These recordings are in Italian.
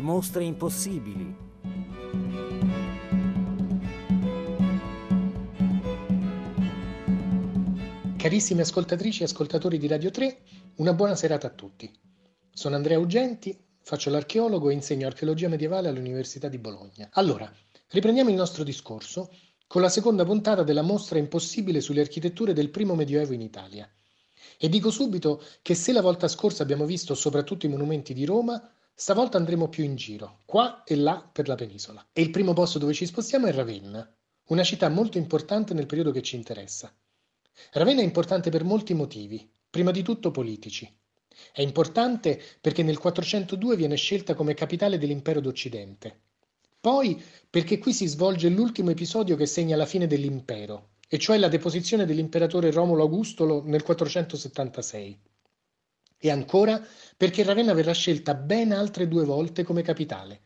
le mostre impossibili. Carissime ascoltatrici e ascoltatori di Radio 3, una buona serata a tutti. Sono Andrea Ugenti, faccio l'archeologo e insegno archeologia medievale all'Università di Bologna. Allora, riprendiamo il nostro discorso con la seconda puntata della mostra impossibile sulle architetture del primo medioevo in Italia. E dico subito che se la volta scorsa abbiamo visto soprattutto i monumenti di Roma, stavolta andremo più in giro, qua e là per la penisola. E il primo posto dove ci spostiamo è Ravenna, una città molto importante nel periodo che ci interessa. Ravenna è importante per molti motivi, prima di tutto politici. È importante perché nel 402 viene scelta come capitale dell'impero d'Occidente. Poi perché qui si svolge l'ultimo episodio che segna la fine dell'impero, e cioè la deposizione dell'imperatore Romolo Augustolo nel 476. E ancora perché Ravenna verrà scelta ben altre due volte come capitale,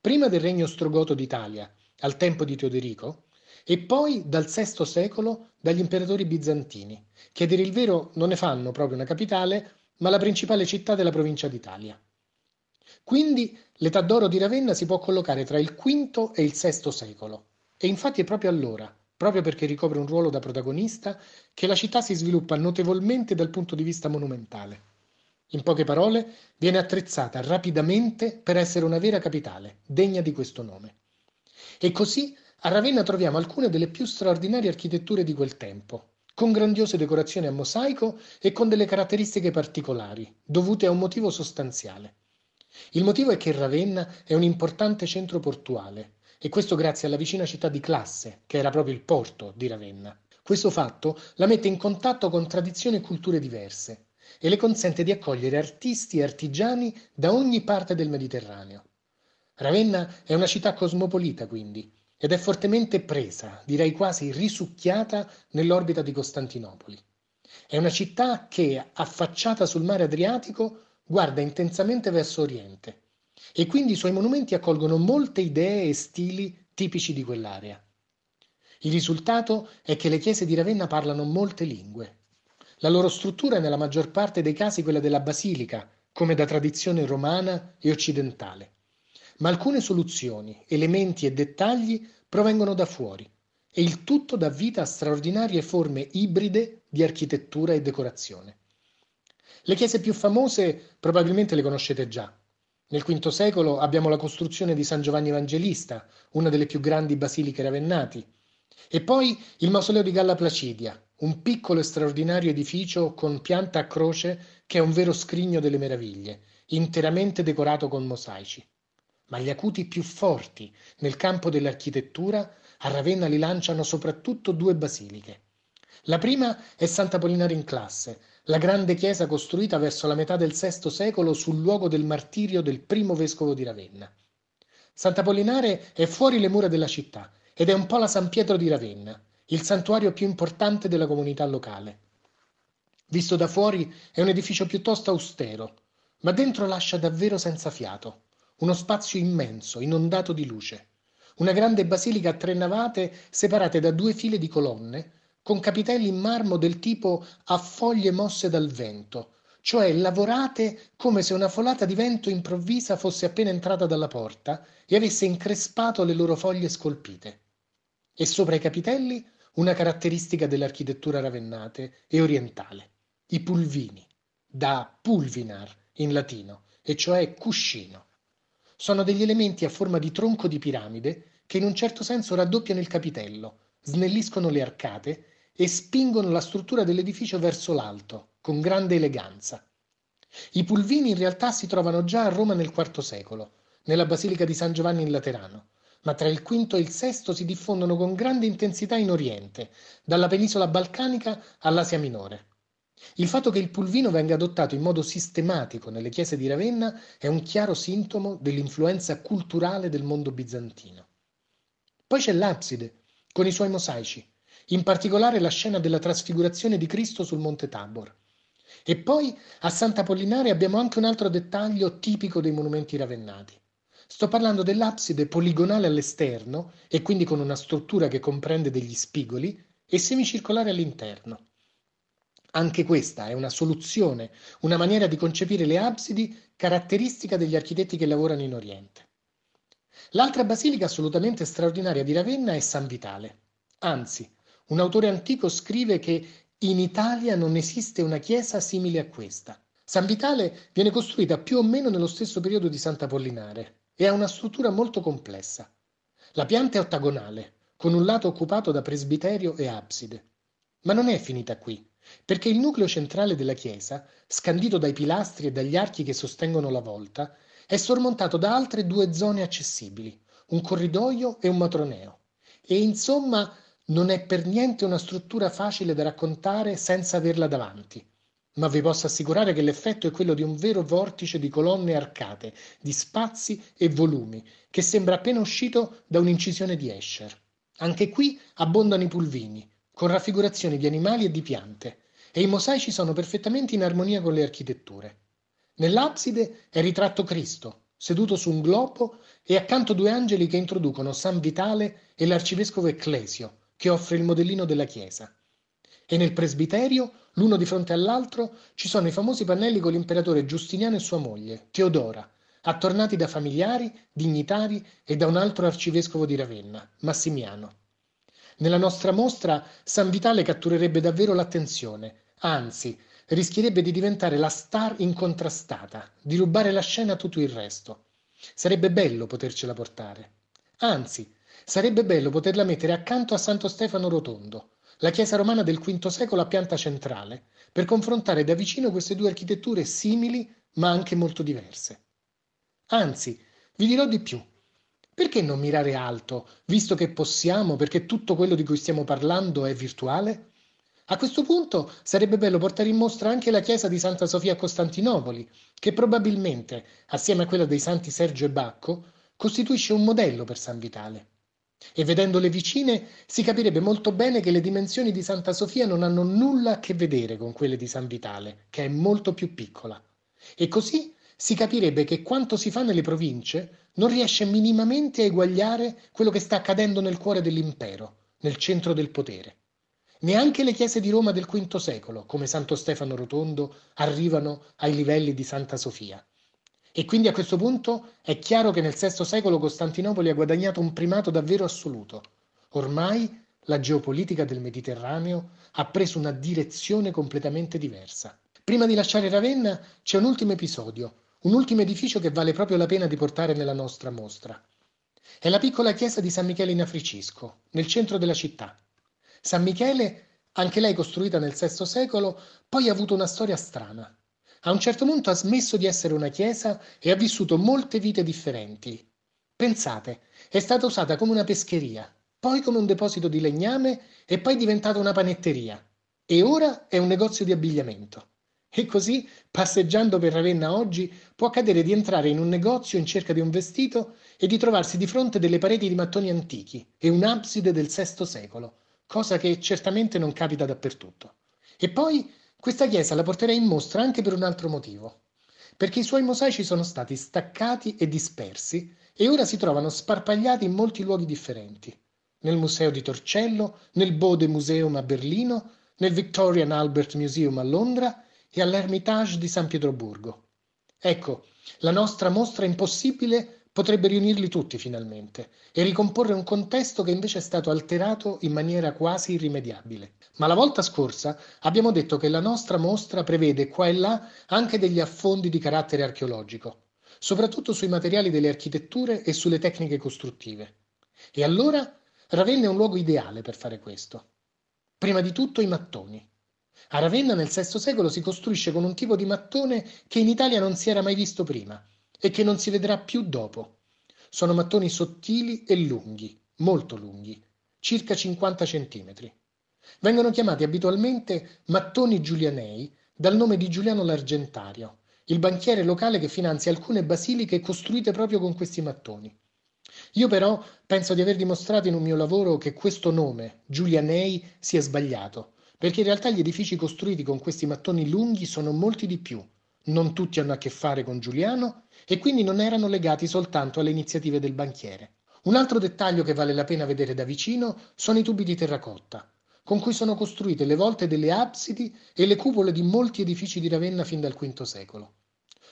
prima del regno ostrogoto d'Italia, al tempo di Teoderico, e poi dal VI secolo dagli imperatori bizantini, che a dire il vero non ne fanno proprio una capitale, ma la principale città della provincia d'Italia. Quindi l'età d'oro di Ravenna si può collocare tra il V e il VI secolo, e infatti è proprio allora, proprio perché ricopre un ruolo da protagonista, che la città si sviluppa notevolmente dal punto di vista monumentale. In poche parole, viene attrezzata rapidamente per essere una vera capitale, degna di questo nome. E così a Ravenna troviamo alcune delle più straordinarie architetture di quel tempo, con grandiose decorazioni a mosaico e con delle caratteristiche particolari, dovute a un motivo sostanziale. Il motivo è che Ravenna è un importante centro portuale, e questo grazie alla vicina città di Classe, che era proprio il porto di Ravenna. Questo fatto la mette in contatto con tradizioni e culture diverse e le consente di accogliere artisti e artigiani da ogni parte del Mediterraneo. Ravenna è una città cosmopolita, quindi, ed è fortemente presa, direi quasi risucchiata, nell'orbita di Costantinopoli. È una città che, affacciata sul mare Adriatico, guarda intensamente verso Oriente e quindi i suoi monumenti accolgono molte idee e stili tipici di quell'area. Il risultato è che le chiese di Ravenna parlano molte lingue. La loro struttura è nella maggior parte dei casi quella della basilica, come da tradizione romana e occidentale. Ma alcune soluzioni, elementi e dettagli provengono da fuori e il tutto dà vita a straordinarie forme ibride di architettura e decorazione. Le chiese più famose probabilmente le conoscete già. Nel V secolo abbiamo la costruzione di San Giovanni Evangelista, una delle più grandi basiliche ravennati, e poi il mausoleo di Galla Placidia, un piccolo e straordinario edificio con pianta a croce che è un vero scrigno delle meraviglie, interamente decorato con mosaici. Ma gli acuti più forti nel campo dell'architettura a Ravenna li lanciano soprattutto due basiliche. La prima è Santa Polinare in classe, la grande chiesa costruita verso la metà del VI secolo sul luogo del martirio del primo vescovo di Ravenna. Sant'Apollinare è fuori le mura della città ed è un po' la San Pietro di Ravenna, il santuario più importante della comunità locale. Visto da fuori è un edificio piuttosto austero, ma dentro lascia davvero senza fiato, uno spazio immenso, inondato di luce. Una grande basilica a tre navate separate da due file di colonne con capitelli in marmo del tipo a foglie mosse dal vento, cioè lavorate come se una folata di vento improvvisa fosse appena entrata dalla porta e avesse increspato le loro foglie scolpite. E sopra i capitelli una caratteristica dell'architettura ravennate e orientale, i pulvini, da pulvinar in latino, e cioè cuscino. Sono degli elementi a forma di tronco di piramide che in un certo senso raddoppiano il capitello, snelliscono le arcate e spingono la struttura dell'edificio verso l'alto, con grande eleganza. I pulvini in realtà si trovano già a Roma nel IV secolo, nella Basilica di San Giovanni in Laterano, ma tra il V e il VI si diffondono con grande intensità in Oriente, dalla penisola balcanica all'Asia minore. Il fatto che il pulvino venga adottato in modo sistematico nelle chiese di Ravenna è un chiaro sintomo dell'influenza culturale del mondo bizantino. Poi c'è l'abside, con i suoi mosaici, in particolare la scena della trasfigurazione di Cristo sul Monte Tabor. E poi a Santa Pollinare abbiamo anche un altro dettaglio tipico dei monumenti ravennati. Sto parlando dell'abside poligonale all'esterno e quindi con una struttura che comprende degli spigoli e semicircolare all'interno. Anche questa è una soluzione, una maniera di concepire le absidi caratteristica degli architetti che lavorano in Oriente. L'altra basilica assolutamente straordinaria di Ravenna è San Vitale. Anzi, un autore antico scrive che in Italia non esiste una chiesa simile a questa. San Vitale viene costruita più o meno nello stesso periodo di Sant'Apollinare e ha una struttura molto complessa. La pianta è ottagonale, con un lato occupato da presbiterio e abside. Ma non è finita qui perché il nucleo centrale della chiesa, scandito dai pilastri e dagli archi che sostengono la volta, è sormontato da altre due zone accessibili, un corridoio e un matroneo. E insomma non è per niente una struttura facile da raccontare senza averla davanti. Ma vi posso assicurare che l'effetto è quello di un vero vortice di colonne arcate, di spazi e volumi, che sembra appena uscito da un'incisione di Escher. Anche qui abbondano i pulvini, con raffigurazioni di animali e di piante, e i mosaici sono perfettamente in armonia con le architetture. Nell'abside è ritratto Cristo, seduto su un globo e accanto due angeli che introducono San Vitale e l'arcivescovo Ecclesio, che offre il modellino della chiesa. E nel presbiterio, l'uno di fronte all'altro, ci sono i famosi pannelli con l'imperatore Giustiniano e sua moglie, Teodora, attornati da familiari, dignitari e da un altro arcivescovo di Ravenna, Massimiano. Nella nostra mostra San Vitale catturerebbe davvero l'attenzione, anzi rischierebbe di diventare la star incontrastata, di rubare la scena a tutto il resto. Sarebbe bello potercela portare. Anzi, sarebbe bello poterla mettere accanto a Santo Stefano Rotondo, la chiesa romana del V secolo a pianta centrale, per confrontare da vicino queste due architetture simili ma anche molto diverse. Anzi, vi dirò di più. Perché non mirare alto, visto che possiamo, perché tutto quello di cui stiamo parlando è virtuale? A questo punto sarebbe bello portare in mostra anche la chiesa di Santa Sofia a Costantinopoli, che probabilmente, assieme a quella dei santi Sergio e Bacco, costituisce un modello per San Vitale. E vedendole vicine si capirebbe molto bene che le dimensioni di Santa Sofia non hanno nulla a che vedere con quelle di San Vitale, che è molto più piccola. E così si capirebbe che quanto si fa nelle province non riesce minimamente a eguagliare quello che sta accadendo nel cuore dell'impero, nel centro del potere. Neanche le chiese di Roma del V secolo, come Santo Stefano Rotondo, arrivano ai livelli di Santa Sofia. E quindi a questo punto è chiaro che nel VI secolo Costantinopoli ha guadagnato un primato davvero assoluto. Ormai la geopolitica del Mediterraneo ha preso una direzione completamente diversa. Prima di lasciare Ravenna c'è un ultimo episodio, un ultimo edificio che vale proprio la pena di portare nella nostra mostra. È la piccola chiesa di San Michele in Africisco, nel centro della città. San Michele, anche lei costruita nel VI secolo, poi ha avuto una storia strana. A un certo punto ha smesso di essere una chiesa e ha vissuto molte vite differenti. Pensate, è stata usata come una pescheria, poi come un deposito di legname e poi diventata una panetteria. E ora è un negozio di abbigliamento. E così, passeggiando per Ravenna oggi, può accadere di entrare in un negozio in cerca di un vestito e di trovarsi di fronte delle pareti di mattoni antichi e un'abside del VI secolo, cosa che certamente non capita dappertutto. E poi questa chiesa la porterei in mostra anche per un altro motivo, perché i suoi mosaici sono stati staccati e dispersi e ora si trovano sparpagliati in molti luoghi differenti. Nel museo di Torcello, nel Bode Museum a Berlino, nel Victorian Albert Museum a Londra e all'Ermitage di San Pietroburgo. Ecco, la nostra mostra impossibile potrebbe riunirli tutti finalmente e ricomporre un contesto che invece è stato alterato in maniera quasi irrimediabile. Ma la volta scorsa abbiamo detto che la nostra mostra prevede qua e là anche degli affondi di carattere archeologico, soprattutto sui materiali delle architetture e sulle tecniche costruttive. E allora Ravenna è un luogo ideale per fare questo. Prima di tutto i mattoni. A Ravenna nel VI secolo si costruisce con un tipo di mattone che in Italia non si era mai visto prima e che non si vedrà più dopo. Sono mattoni sottili e lunghi, molto lunghi, circa 50 centimetri. Vengono chiamati abitualmente mattoni giulianei dal nome di Giuliano l'Argentario, il banchiere locale che finanzia alcune basiliche costruite proprio con questi mattoni. Io però penso di aver dimostrato in un mio lavoro che questo nome, Giulianei, sia sbagliato perché in realtà gli edifici costruiti con questi mattoni lunghi sono molti di più. Non tutti hanno a che fare con Giuliano e quindi non erano legati soltanto alle iniziative del banchiere. Un altro dettaglio che vale la pena vedere da vicino sono i tubi di terracotta. con cui sono costruite le volte delle absidi e le cupole di molti edifici di Ravenna fin dal V secolo.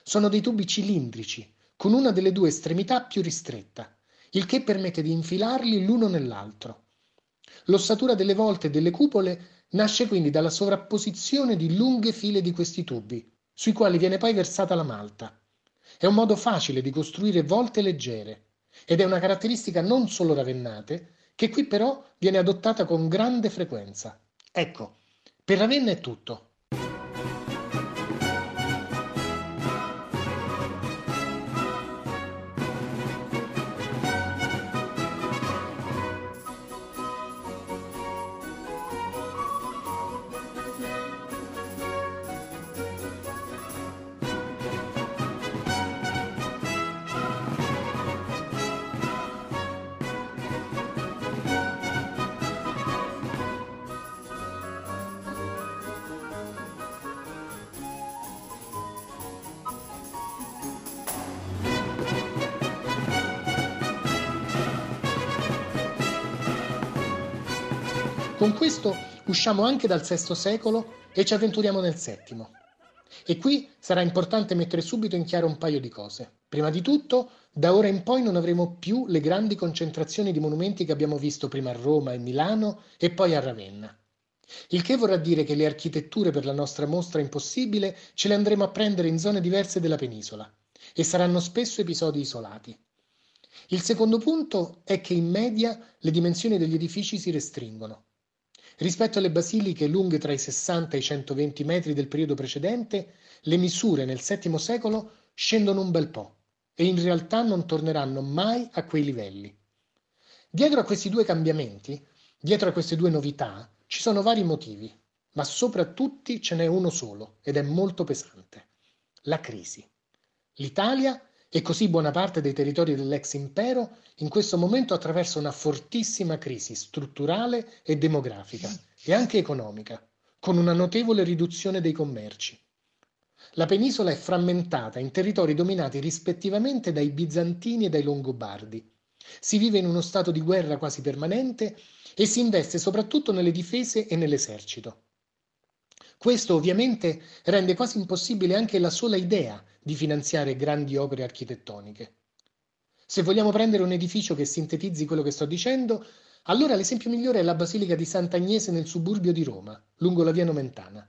Sono dei tubi cilindrici, con una delle due estremità più ristretta, il che permette di infilarli l'uno nell'altro. L'ossatura delle volte e delle cupole nasce quindi dalla sovrapposizione di lunghe file di questi tubi, sui quali viene poi versata la malta. È un modo facile di costruire volte leggere ed è una caratteristica non solo ravennate, che qui però viene adottata con grande frequenza. Ecco, per Ravenna è tutto. Con questo usciamo anche dal VI secolo e ci avventuriamo nel VII. E qui sarà importante mettere subito in chiaro un paio di cose. Prima di tutto, da ora in poi non avremo più le grandi concentrazioni di monumenti che abbiamo visto prima a Roma e Milano e poi a Ravenna. Il che vorrà dire che le architetture per la nostra mostra impossibile ce le andremo a prendere in zone diverse della penisola e saranno spesso episodi isolati. Il secondo punto è che in media le dimensioni degli edifici si restringono. Rispetto alle basiliche lunghe tra i 60 e i 120 metri del periodo precedente, le misure nel VII secolo scendono un bel po' e in realtà non torneranno mai a quei livelli. Dietro a questi due cambiamenti, dietro a queste due novità, ci sono vari motivi, ma soprattutto ce n'è uno solo ed è molto pesante. La crisi. L'Italia e così buona parte dei territori dell'ex impero in questo momento attraversa una fortissima crisi strutturale e demografica e anche economica, con una notevole riduzione dei commerci. La penisola è frammentata in territori dominati rispettivamente dai bizantini e dai longobardi. Si vive in uno stato di guerra quasi permanente e si investe soprattutto nelle difese e nell'esercito. Questo ovviamente rende quasi impossibile anche la sola idea di finanziare grandi opere architettoniche. Se vogliamo prendere un edificio che sintetizzi quello che sto dicendo, allora l'esempio migliore è la Basilica di Sant'Agnese nel suburbio di Roma, lungo la via Nomentana.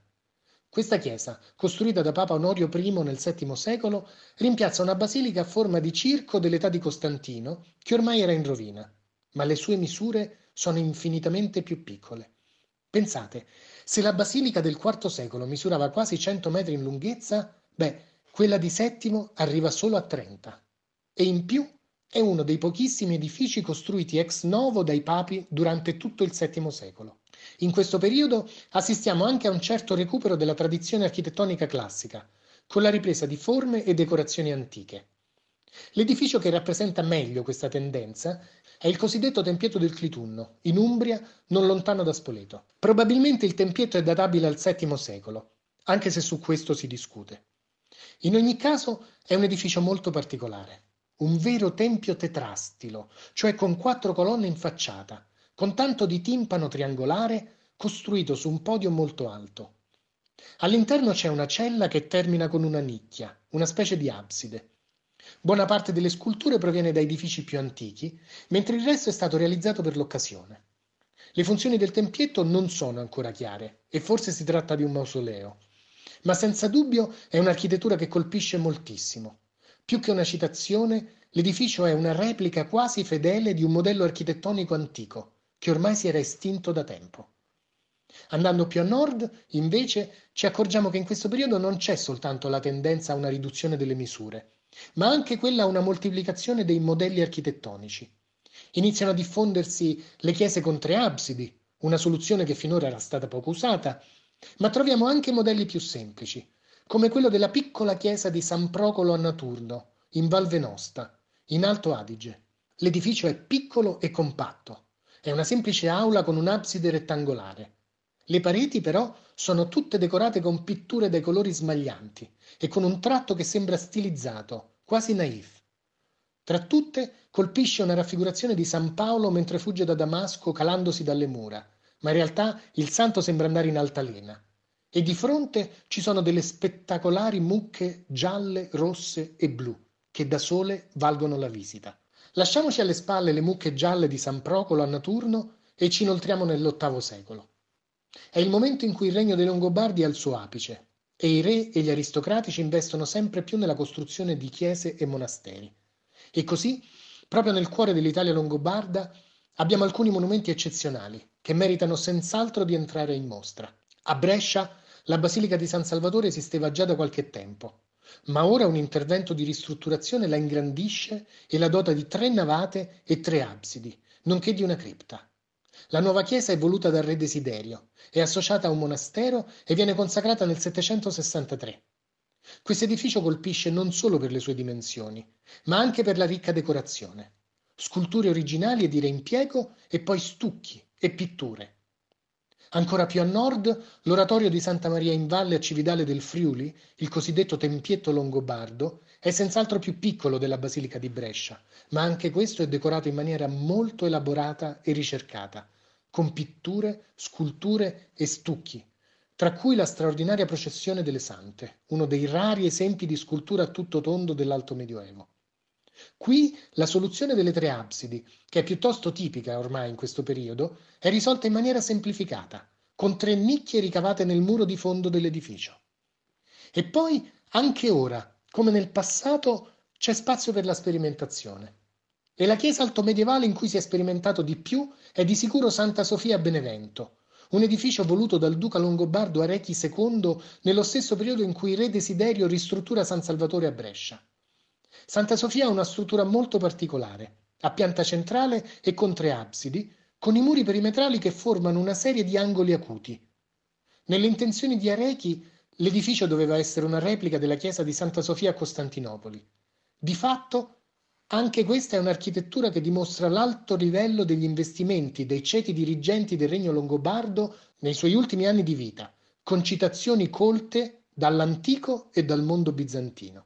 Questa chiesa, costruita da Papa Onorio I nel VII secolo, rimpiazza una basilica a forma di circo dell'età di Costantino, che ormai era in rovina, ma le sue misure sono infinitamente più piccole. Pensate, se la basilica del IV secolo misurava quasi 100 metri in lunghezza, beh, quella di VII arriva solo a 30. E in più è uno dei pochissimi edifici costruiti ex novo dai papi durante tutto il VII secolo. In questo periodo assistiamo anche a un certo recupero della tradizione architettonica classica, con la ripresa di forme e decorazioni antiche. L'edificio che rappresenta meglio questa tendenza è il cosiddetto Tempietto del Clitunno, in Umbria, non lontano da Spoleto. Probabilmente il tempietto è databile al VII secolo, anche se su questo si discute. In ogni caso è un edificio molto particolare, un vero tempio tetrastilo, cioè con quattro colonne in facciata, con tanto di timpano triangolare costruito su un podio molto alto. All'interno c'è una cella che termina con una nicchia, una specie di abside. Buona parte delle sculture proviene da edifici più antichi, mentre il resto è stato realizzato per l'occasione. Le funzioni del tempietto non sono ancora chiare e forse si tratta di un mausoleo, ma senza dubbio è un'architettura che colpisce moltissimo. Più che una citazione, l'edificio è una replica quasi fedele di un modello architettonico antico, che ormai si era estinto da tempo. Andando più a nord, invece, ci accorgiamo che in questo periodo non c'è soltanto la tendenza a una riduzione delle misure, ma anche quella a una moltiplicazione dei modelli architettonici. Iniziano a diffondersi le chiese con tre absidi, una soluzione che finora era stata poco usata, ma troviamo anche modelli più semplici, come quello della piccola chiesa di San Procolo a Naturno, in Val Venosta, in Alto Adige. L'edificio è piccolo e compatto. È una semplice aula con un abside rettangolare. Le pareti però sono tutte decorate con pitture dai colori smaglianti e con un tratto che sembra stilizzato, quasi naif. Tra tutte colpisce una raffigurazione di San Paolo mentre fugge da Damasco calandosi dalle mura, ma in realtà il santo sembra andare in altalena e di fronte ci sono delle spettacolari mucche gialle, rosse e blu che da sole valgono la visita. Lasciamoci alle spalle le mucche gialle di San Procolo a Naturno e ci inoltriamo nell'VIII secolo. È il momento in cui il regno dei Longobardi è al suo apice e i re e gli aristocratici investono sempre più nella costruzione di chiese e monasteri. E così, proprio nel cuore dell'Italia longobarda, abbiamo alcuni monumenti eccezionali che meritano senz'altro di entrare in mostra. A Brescia la Basilica di San Salvatore esisteva già da qualche tempo, ma ora un intervento di ristrutturazione la ingrandisce e la dota di tre navate e tre absidi, nonché di una cripta. La nuova chiesa è voluta dal re Desiderio, è associata a un monastero e viene consacrata nel 763. Questo edificio colpisce non solo per le sue dimensioni, ma anche per la ricca decorazione. Sculture originali e di reimpiego e poi stucchi e pitture. Ancora più a nord, l'oratorio di Santa Maria in Valle a Cividale del Friuli, il cosiddetto tempietto longobardo, è senz'altro più piccolo della Basilica di Brescia, ma anche questo è decorato in maniera molto elaborata e ricercata, con pitture, sculture e stucchi, tra cui la straordinaria processione delle Sante, uno dei rari esempi di scultura a tutto tondo dell'Alto Medioevo. Qui la soluzione delle tre absidi, che è piuttosto tipica ormai in questo periodo, è risolta in maniera semplificata, con tre nicchie ricavate nel muro di fondo dell'edificio. E poi, anche ora, come nel passato, c'è spazio per la sperimentazione. E la chiesa altomedievale in cui si è sperimentato di più è di sicuro Santa Sofia a Benevento, un edificio voluto dal duca longobardo Arechi II nello stesso periodo in cui re Desiderio ristruttura San Salvatore a Brescia. Santa Sofia ha una struttura molto particolare, a pianta centrale e con tre absidi, con i muri perimetrali che formano una serie di angoli acuti. Nelle intenzioni di Arechi, l'edificio doveva essere una replica della chiesa di Santa Sofia a Costantinopoli. Di fatto, anche questa è un'architettura che dimostra l'alto livello degli investimenti dei ceti dirigenti del regno longobardo nei suoi ultimi anni di vita, con citazioni colte dall'antico e dal mondo bizantino.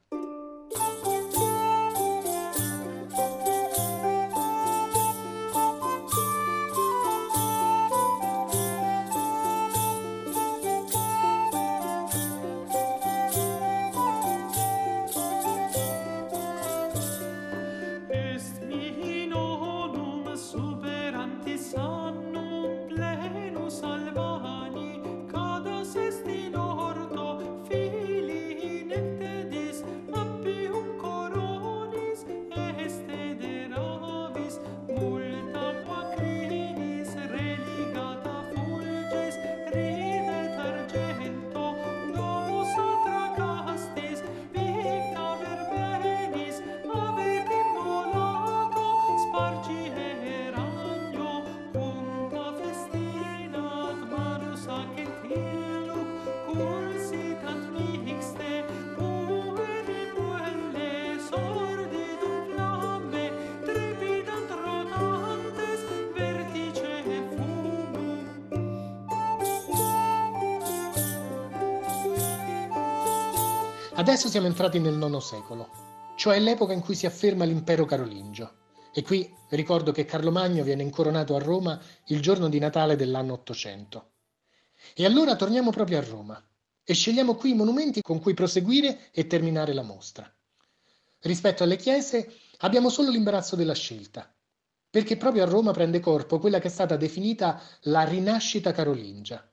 Adesso siamo entrati nel IX secolo, cioè l'epoca in cui si afferma l'impero carolingio. E qui ricordo che Carlo Magno viene incoronato a Roma il giorno di Natale dell'anno 800. E allora torniamo proprio a Roma e scegliamo qui i monumenti con cui proseguire e terminare la mostra. Rispetto alle chiese abbiamo solo l'imbarazzo della scelta, perché proprio a Roma prende corpo quella che è stata definita la rinascita carolingia,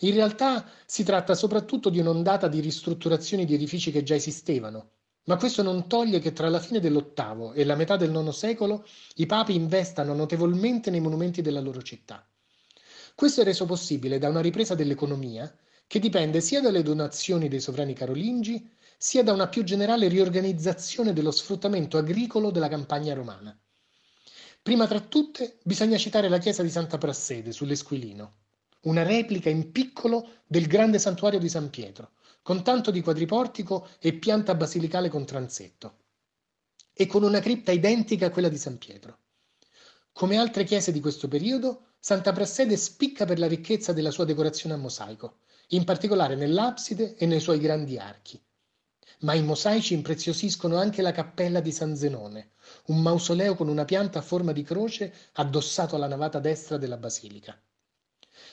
in realtà si tratta soprattutto di un'ondata di ristrutturazioni di edifici che già esistevano, ma questo non toglie che tra la fine dell'VIII e la metà del IX secolo i papi investano notevolmente nei monumenti della loro città. Questo è reso possibile da una ripresa dell'economia che dipende sia dalle donazioni dei sovrani carolingi, sia da una più generale riorganizzazione dello sfruttamento agricolo della campagna romana. Prima tra tutte bisogna citare la chiesa di Santa Prassede sull'Esquilino, una replica in piccolo del grande santuario di San Pietro, con tanto di quadriportico e pianta basilicale con transetto, e con una cripta identica a quella di San Pietro. Come altre chiese di questo periodo, Santa Prassede spicca per la ricchezza della sua decorazione a mosaico, in particolare nell'abside e nei suoi grandi archi. Ma i mosaici impreziosiscono anche la cappella di San Zenone, un mausoleo con una pianta a forma di croce addossato alla navata destra della basilica.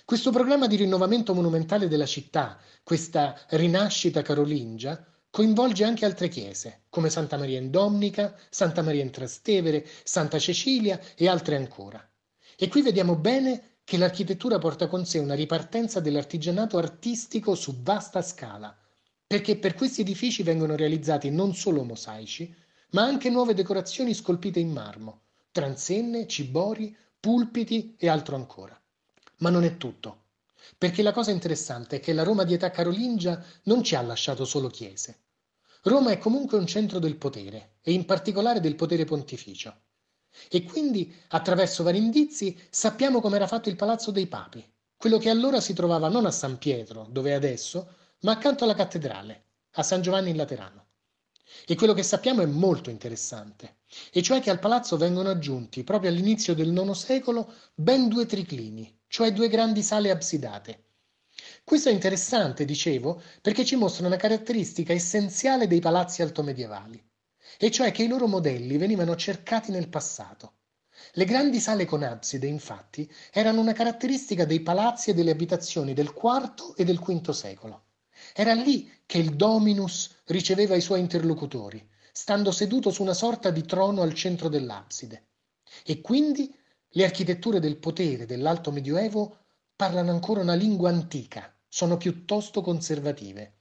Questo programma di rinnovamento monumentale della città, questa rinascita carolingia, coinvolge anche altre chiese, come Santa Maria in Domnica, Santa Maria in Trastevere, Santa Cecilia e altre ancora. E qui vediamo bene che l'architettura porta con sé una ripartenza dell'artigianato artistico su vasta scala, perché per questi edifici vengono realizzati non solo mosaici, ma anche nuove decorazioni scolpite in marmo, transenne, cibori, pulpiti e altro ancora. Ma non è tutto, perché la cosa interessante è che la Roma di età carolingia non ci ha lasciato solo chiese. Roma è comunque un centro del potere, e in particolare del potere pontificio. E quindi, attraverso vari indizi, sappiamo come era fatto il Palazzo dei Papi, quello che allora si trovava non a San Pietro, dove è adesso, ma accanto alla cattedrale, a San Giovanni in Laterano. E quello che sappiamo è molto interessante, e cioè che al palazzo vengono aggiunti, proprio all'inizio del IX secolo, ben due triclini, cioè due grandi sale absidate. Questo è interessante, dicevo, perché ci mostra una caratteristica essenziale dei palazzi altomedievali, e cioè che i loro modelli venivano cercati nel passato. Le grandi sale con abside, infatti, erano una caratteristica dei palazzi e delle abitazioni del IV e del V secolo. Era lì che il dominus riceveva i suoi interlocutori, stando seduto su una sorta di trono al centro dell'abside. E quindi le architetture del potere dell'Alto Medioevo parlano ancora una lingua antica, sono piuttosto conservative.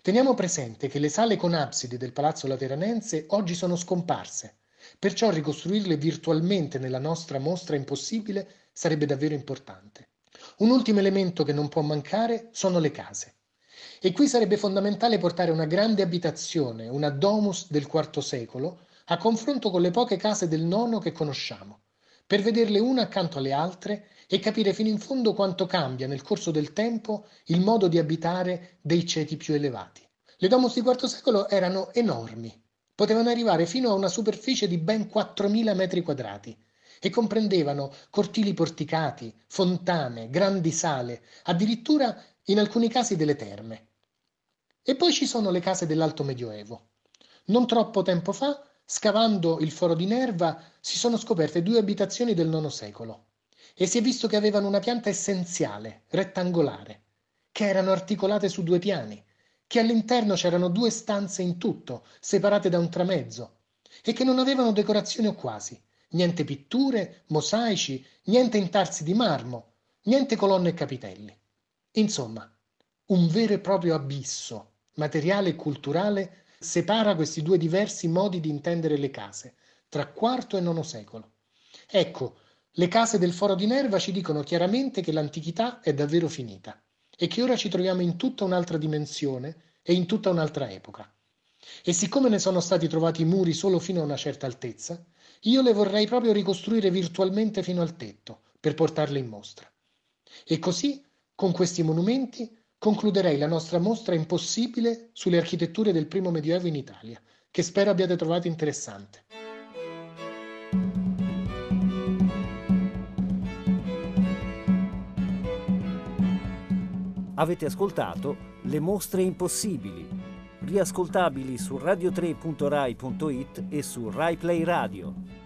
Teniamo presente che le sale con absidi del Palazzo Lateranense oggi sono scomparse, perciò ricostruirle virtualmente nella nostra mostra impossibile sarebbe davvero importante. Un ultimo elemento che non può mancare sono le case. E qui sarebbe fondamentale portare una grande abitazione, una domus del IV secolo, a confronto con le poche case del nono che conosciamo, per vederle una accanto alle altre e capire fino in fondo quanto cambia nel corso del tempo il modo di abitare dei ceti più elevati. Le domus di IV secolo erano enormi, potevano arrivare fino a una superficie di ben 4.000 metri quadrati e comprendevano cortili porticati, fontane, grandi sale, addirittura in alcuni casi delle terme. E poi ci sono le case dell'Alto Medioevo. Non troppo tempo fa, scavando il foro di Nerva, si sono scoperte due abitazioni del IX secolo e si è visto che avevano una pianta essenziale, rettangolare, che erano articolate su due piani, che all'interno c'erano due stanze in tutto, separate da un tramezzo, e che non avevano decorazioni o quasi, niente pitture, mosaici, niente intarsi di marmo, niente colonne e capitelli. Insomma, un vero e proprio abisso materiale e culturale separa questi due diversi modi di intendere le case, tra IV e IX secolo. Ecco, le case del Foro di Nerva ci dicono chiaramente che l'antichità è davvero finita e che ora ci troviamo in tutta un'altra dimensione e in tutta un'altra epoca. E siccome ne sono stati trovati muri solo fino a una certa altezza, io le vorrei proprio ricostruire virtualmente fino al tetto per portarle in mostra. E così, con questi monumenti, concluderei la nostra mostra impossibile sulle architetture del primo medioevo in Italia, che spero abbiate trovato interessante. Avete ascoltato Le mostre impossibili, riascoltabili su radio3.rai.it e su RaiPlay Radio.